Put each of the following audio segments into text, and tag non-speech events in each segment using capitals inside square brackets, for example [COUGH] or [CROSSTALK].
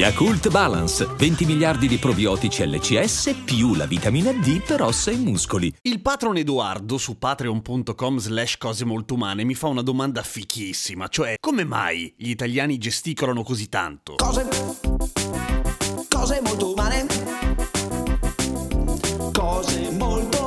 Yakult Balance, 20 miliardi di probiotici LCS più la vitamina D per ossa e muscoli. Il patron Edoardo su patreon.com slash cose molto umane mi fa una domanda fichissima, cioè come mai gli italiani gesticolano così tanto? Cose. Cose molto umane. Cose molto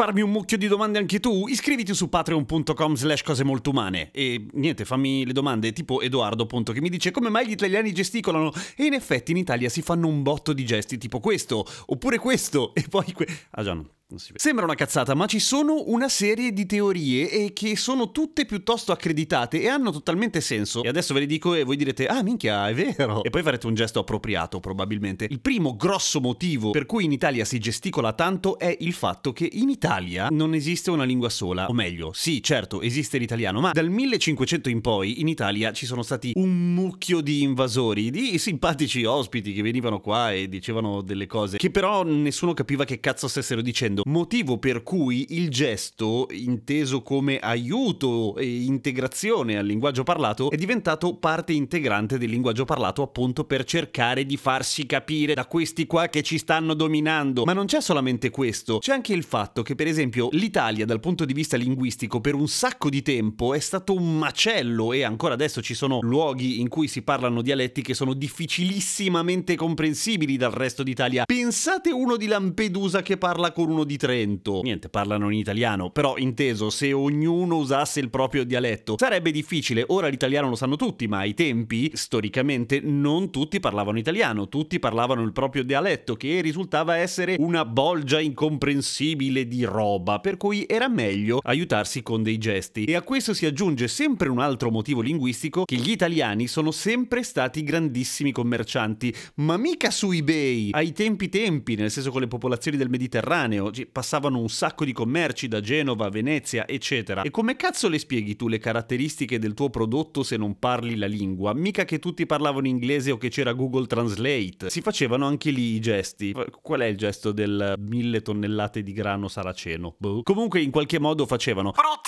farmi un mucchio di domande anche tu? Iscriviti su patreon.com slash cose molto umane e niente, fammi le domande tipo Edoardo appunto che mi dice come mai gli italiani gesticolano e in effetti in Italia si fanno un botto di gesti tipo questo oppure questo [LAUGHS] e poi que... Ah già no. Sembra una cazzata, ma ci sono una serie di teorie e che sono tutte piuttosto accreditate e hanno totalmente senso. E adesso ve le dico e voi direte, ah minchia, è vero. E poi farete un gesto appropriato, probabilmente. Il primo grosso motivo per cui in Italia si gesticola tanto è il fatto che in Italia non esiste una lingua sola. O meglio, sì, certo, esiste l'italiano, ma dal 1500 in poi in Italia ci sono stati un mucchio di invasori, di simpatici ospiti che venivano qua e dicevano delle cose che però nessuno capiva che cazzo stessero dicendo. Motivo per cui il gesto, inteso come aiuto e integrazione al linguaggio parlato, è diventato parte integrante del linguaggio parlato appunto per cercare di farsi capire da questi qua che ci stanno dominando. Ma non c'è solamente questo, c'è anche il fatto che per esempio l'Italia dal punto di vista linguistico per un sacco di tempo è stato un macello e ancora adesso ci sono luoghi in cui si parlano dialetti che sono difficilissimamente comprensibili dal resto d'Italia. Pensate uno di Lampedusa che parla con uno di Trento. Niente, parlano in italiano, però inteso, se ognuno usasse il proprio dialetto sarebbe difficile. Ora l'italiano lo sanno tutti, ma ai tempi, storicamente, non tutti parlavano italiano, tutti parlavano il proprio dialetto, che risultava essere una bolgia incomprensibile di roba, per cui era meglio aiutarsi con dei gesti. E a questo si aggiunge sempre un altro motivo linguistico, che gli italiani sono sempre stati grandissimi commercianti, ma mica su eBay, ai tempi tempi, nel senso con le popolazioni del Mediterraneo, ci passavano un sacco di commerci da Genova, Venezia, eccetera. E come cazzo le spieghi tu le caratteristiche del tuo prodotto se non parli la lingua? Mica che tutti parlavano inglese o che c'era Google Translate. Si facevano anche lì i gesti. Qual è il gesto del mille tonnellate di grano saraceno? Boh. Comunque in qualche modo facevano. Tip!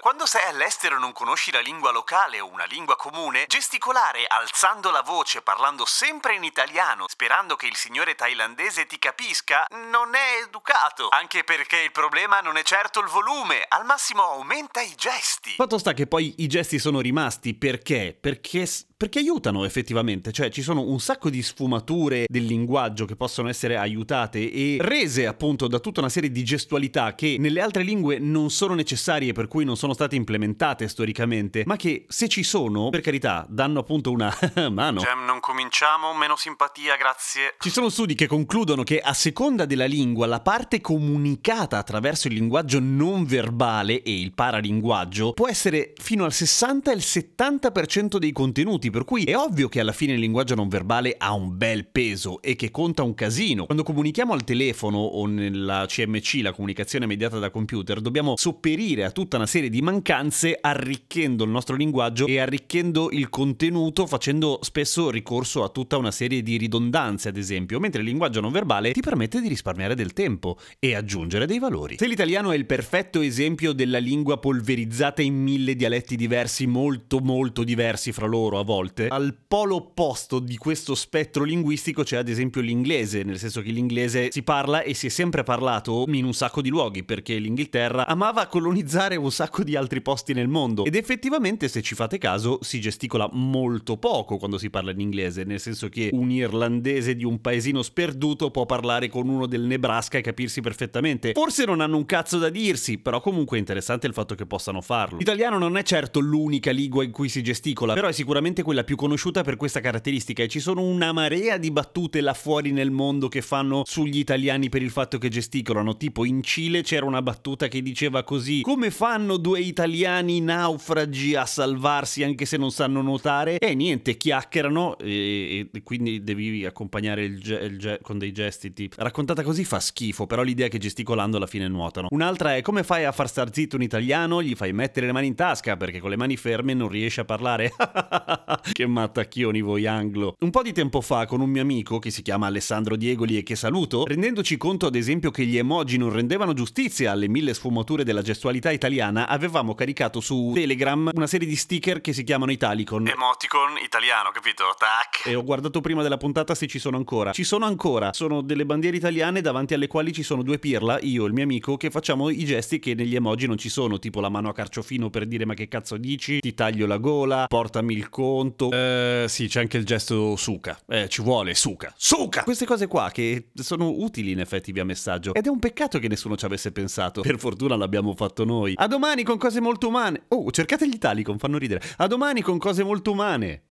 Quando sei all'estero e non conosci la lingua locale o una lingua comune, gesticolare alzando la voce, parlando sempre in italiano, sperando che il signore thailandese ti capisca, non è educato. Anche perché il problema non è certo il volume, al massimo aumenta i gesti. Fatto sta che poi i gesti sono rimasti perché? Perché perché aiutano effettivamente, cioè ci sono un sacco di sfumature del linguaggio che possono essere aiutate e rese appunto da tutta una serie di gestualità che nelle altre lingue non sono necessarie per cui non sono state implementate storicamente, ma che se ci sono, per carità, danno appunto una [LAUGHS] mano. Cem, non cominciamo, meno simpatia, grazie. Ci sono studi che concludono che a seconda della lingua la parte comunicata attraverso il linguaggio non verbale e il paralinguaggio può essere fino al 60 e il 70% dei contenuti per cui è ovvio che alla fine il linguaggio non verbale ha un bel peso e che conta un casino. Quando comunichiamo al telefono o nella CMC, la comunicazione mediata da computer, dobbiamo sopperire a tutta una serie di mancanze arricchendo il nostro linguaggio e arricchendo il contenuto facendo spesso ricorso a tutta una serie di ridondanze, ad esempio, mentre il linguaggio non verbale ti permette di risparmiare del tempo e aggiungere dei valori. Se l'italiano è il perfetto esempio della lingua polverizzata in mille dialetti diversi, molto molto diversi fra loro a volte, al polo opposto di questo spettro linguistico c'è ad esempio l'inglese, nel senso che l'inglese si parla e si è sempre parlato in un sacco di luoghi, perché l'Inghilterra amava colonizzare un sacco di altri posti nel mondo ed effettivamente se ci fate caso si gesticola molto poco quando si parla in inglese, nel senso che un irlandese di un paesino sperduto può parlare con uno del Nebraska e capirsi perfettamente. Forse non hanno un cazzo da dirsi, però comunque è interessante il fatto che possano farlo. L'italiano non è certo l'unica lingua in cui si gesticola, però è sicuramente quella più conosciuta per questa caratteristica e ci sono una marea di battute là fuori nel mondo che fanno sugli italiani per il fatto che gesticolano, tipo in Cile c'era una battuta che diceva così come fanno due due italiani naufragi a salvarsi anche se non sanno nuotare e niente, chiacchierano e, e quindi devi accompagnare il, ge- il ge- con dei gesti tipo. Raccontata così fa schifo, però l'idea è che gesticolando alla fine nuotano. Un'altra è come fai a far star zitto un italiano? Gli fai mettere le mani in tasca perché con le mani ferme non riesce a parlare. [LAUGHS] che mattacchioni voi anglo. Un po' di tempo fa con un mio amico che si chiama Alessandro Diegoli e che saluto, rendendoci conto ad esempio che gli emoji non rendevano giustizia alle mille sfumature della gestualità italiana, avevamo caricato su Telegram una serie di sticker che si chiamano Italicon. Emoticon italiano, capito? Tac. E ho guardato prima della puntata se ci sono ancora. Ci sono ancora. Sono delle bandiere italiane davanti alle quali ci sono due pirla, io e il mio amico, che facciamo i gesti che negli emoji non ci sono, tipo la mano a carciofino per dire ma che cazzo dici, ti taglio la gola, portami il conto. Eh, sì, c'è anche il gesto suca. Eh, ci vuole suca. Suca! Queste cose qua che sono utili in effetti via messaggio. Ed è un peccato che nessuno ci avesse pensato. Per fortuna l'abbiamo fatto noi. A domani con cose molto umane. Oh, cercate gli Italicon, fanno ridere. A domani con cose molto umane.